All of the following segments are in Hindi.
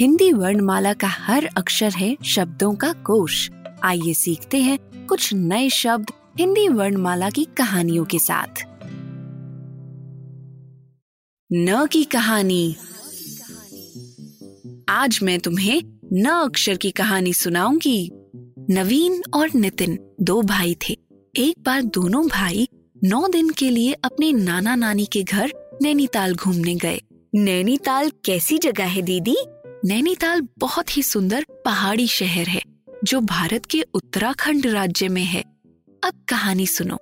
Hindi वर्णमाला का हर अक्षर है शब्दों का कोश। आइए सीखते हैं कुछ नए शब्द हिंदी वर्णमाला की कहानियों के साथ। न की कहानी। आज मैं तुम्हें न अक्षर की कहानी सुनाऊँगी। नवीन और नितिन दो भाई थे। एक बार दोनों भाई नौ दिन के लिए अपने नाना नानी के घर नैनीताल घूमने गए। नैनीताल कैसी जगह है दीदी? नैनीताल बहुत ही सुंदर पहाड़ी शहर है, जो भारत के उत्तराखंड राज्य में है। अब कहानी सुनो।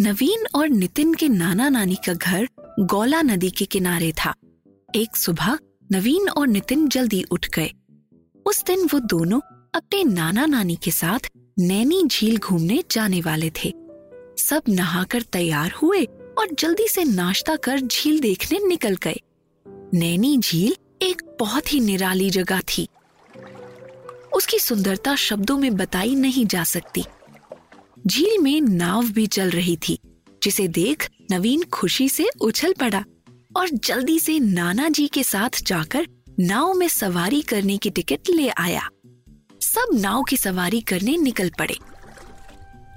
नवीन और नितिन के नाना नानी का घर गौला नदी के किनारे था। एक सुबह नवीन और नितिन जल्दी उठ गए। उस दिन वो दोनों अपने नाना नानी के साथ नैनी झील घूमने जाने वाले थे। सब नहाकर तैयार हुए और जल्दी से नाश्ता कर झील देखने निकल गए। नैनी झील बहुत ही निराली जगह थी। उसकी सुंदरता शब्दों में बताई नहीं जा सकती। झील में नाव भी चल रही थी, जिसे देख नवीन खुशी से उछल पड़ा और जल्दी से नाना जी के साथ जाकर नाव में सवारी करने की टिकट ले आया। सब नाव की सवारी करने निकल पड़े।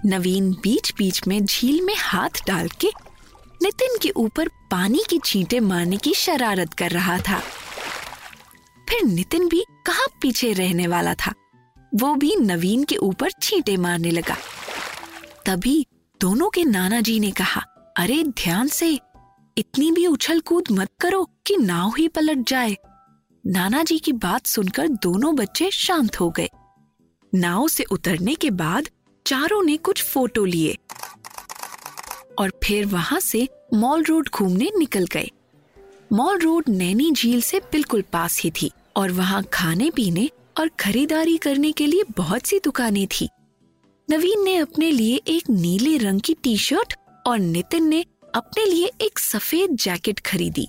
नवीन बीच बीच में झील में हाथ डाल के नितिन के ऊपर पानी की छींटे मारने की शरारत कर रहा था। फिर नितिन भी कहाँ पीछे रहने वाला था। वो भी नवीन के ऊपर छींटे मारने लगा। तभी दोनों के नाना जी ने कहा, अरे, ध्यान से, इतनी भी उछल कूद मत करो कि नाव ही पलट जाए। नाना जी की बात सुनकर दोनों बच्चे शांत हो गए। नाव से उतरने के बाद चारों ने कुछ फ़ोटो लिए और फिर वहाँ से मॉल रोड घूमने निकल गए। मॉल रोड नैनी झील से बिल्कुल पास ही थी और वहाँ खाने पीने और खरीदारी करने के लिए बहुत सी दुकानें थी। नवीन ने अपने लिए एक नीले रंग की टी शर्ट और नितिन ने अपने लिए एक सफ़ेद जैकेट खरीदी।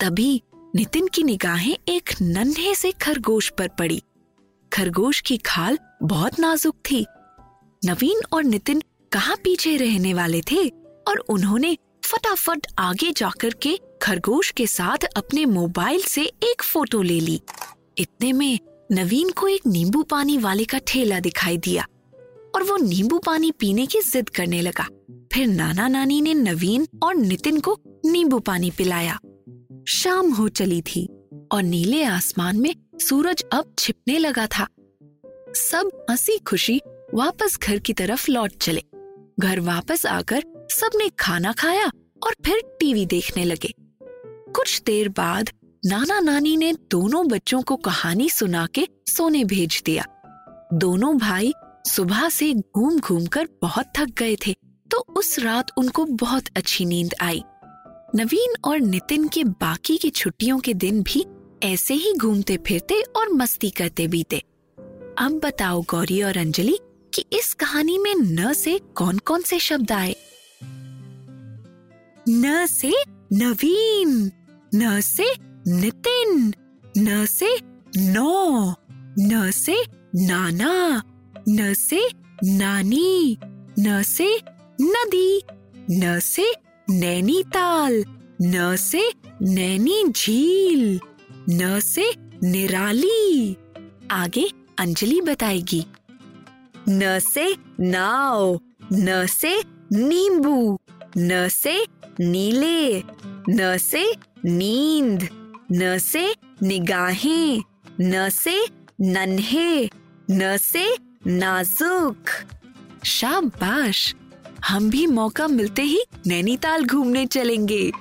तभी नितिन की निगाहें एक नन्हे से खरगोश पर पड़ी। खरगोश की खाल बहुत नाजुक थी। नवीन और नितिन कहाँ पीछे रहने वाले थे और उन्होंने फटाफट आगे जाकर के खरगोश के साथ अपने मोबाइल से एक फ़ोटो ले ली। इतने में नवीन को एक नींबू पानी वाले का ठेला दिखाई दिया और वो नींबू पानी पीने की जिद करने लगा। फिर नाना नानी ने नवीन और नितिन को नींबू पानी पिलाया। शाम हो चली थी और नीले आसमान में सूरज अब छिपने लगा था। सब हँसी खुशी वापस घर की तरफ़ लौट चले। घर वापस आकर सबने खाना खाया और फिर टीवी देखने लगे। कुछ देर बाद नाना नानी ने दोनों बच्चों को कहानी सुना के सोने भेज दिया। दोनों भाई सुबह से घूम घूम कर बहुत थक गए थे तो उस रात उनको बहुत अच्छी नींद आई। नवीन और नितिन के बाकी की छुट्टियों के दिन भी ऐसे ही घूमते फिरते और मस्ती करते बीते। अब बताओ गौरी और अंजलि कि इस कहानी में न से कौन कौन से शब्द आए? न से नवीन। न से नितिन न से नौ न से नाना न से नानी न से नदी न से नैनीताल न से नैनी झील न से निराली। आगे अंजलि बताएगी। न से नाव न से नींबू न से नीले न से नींद, न से निगाहें, न से नन्हे, न से नाजुक। शाबाश! हम भी मौका मिलते ही नैनीताल घूमने चलेंगे।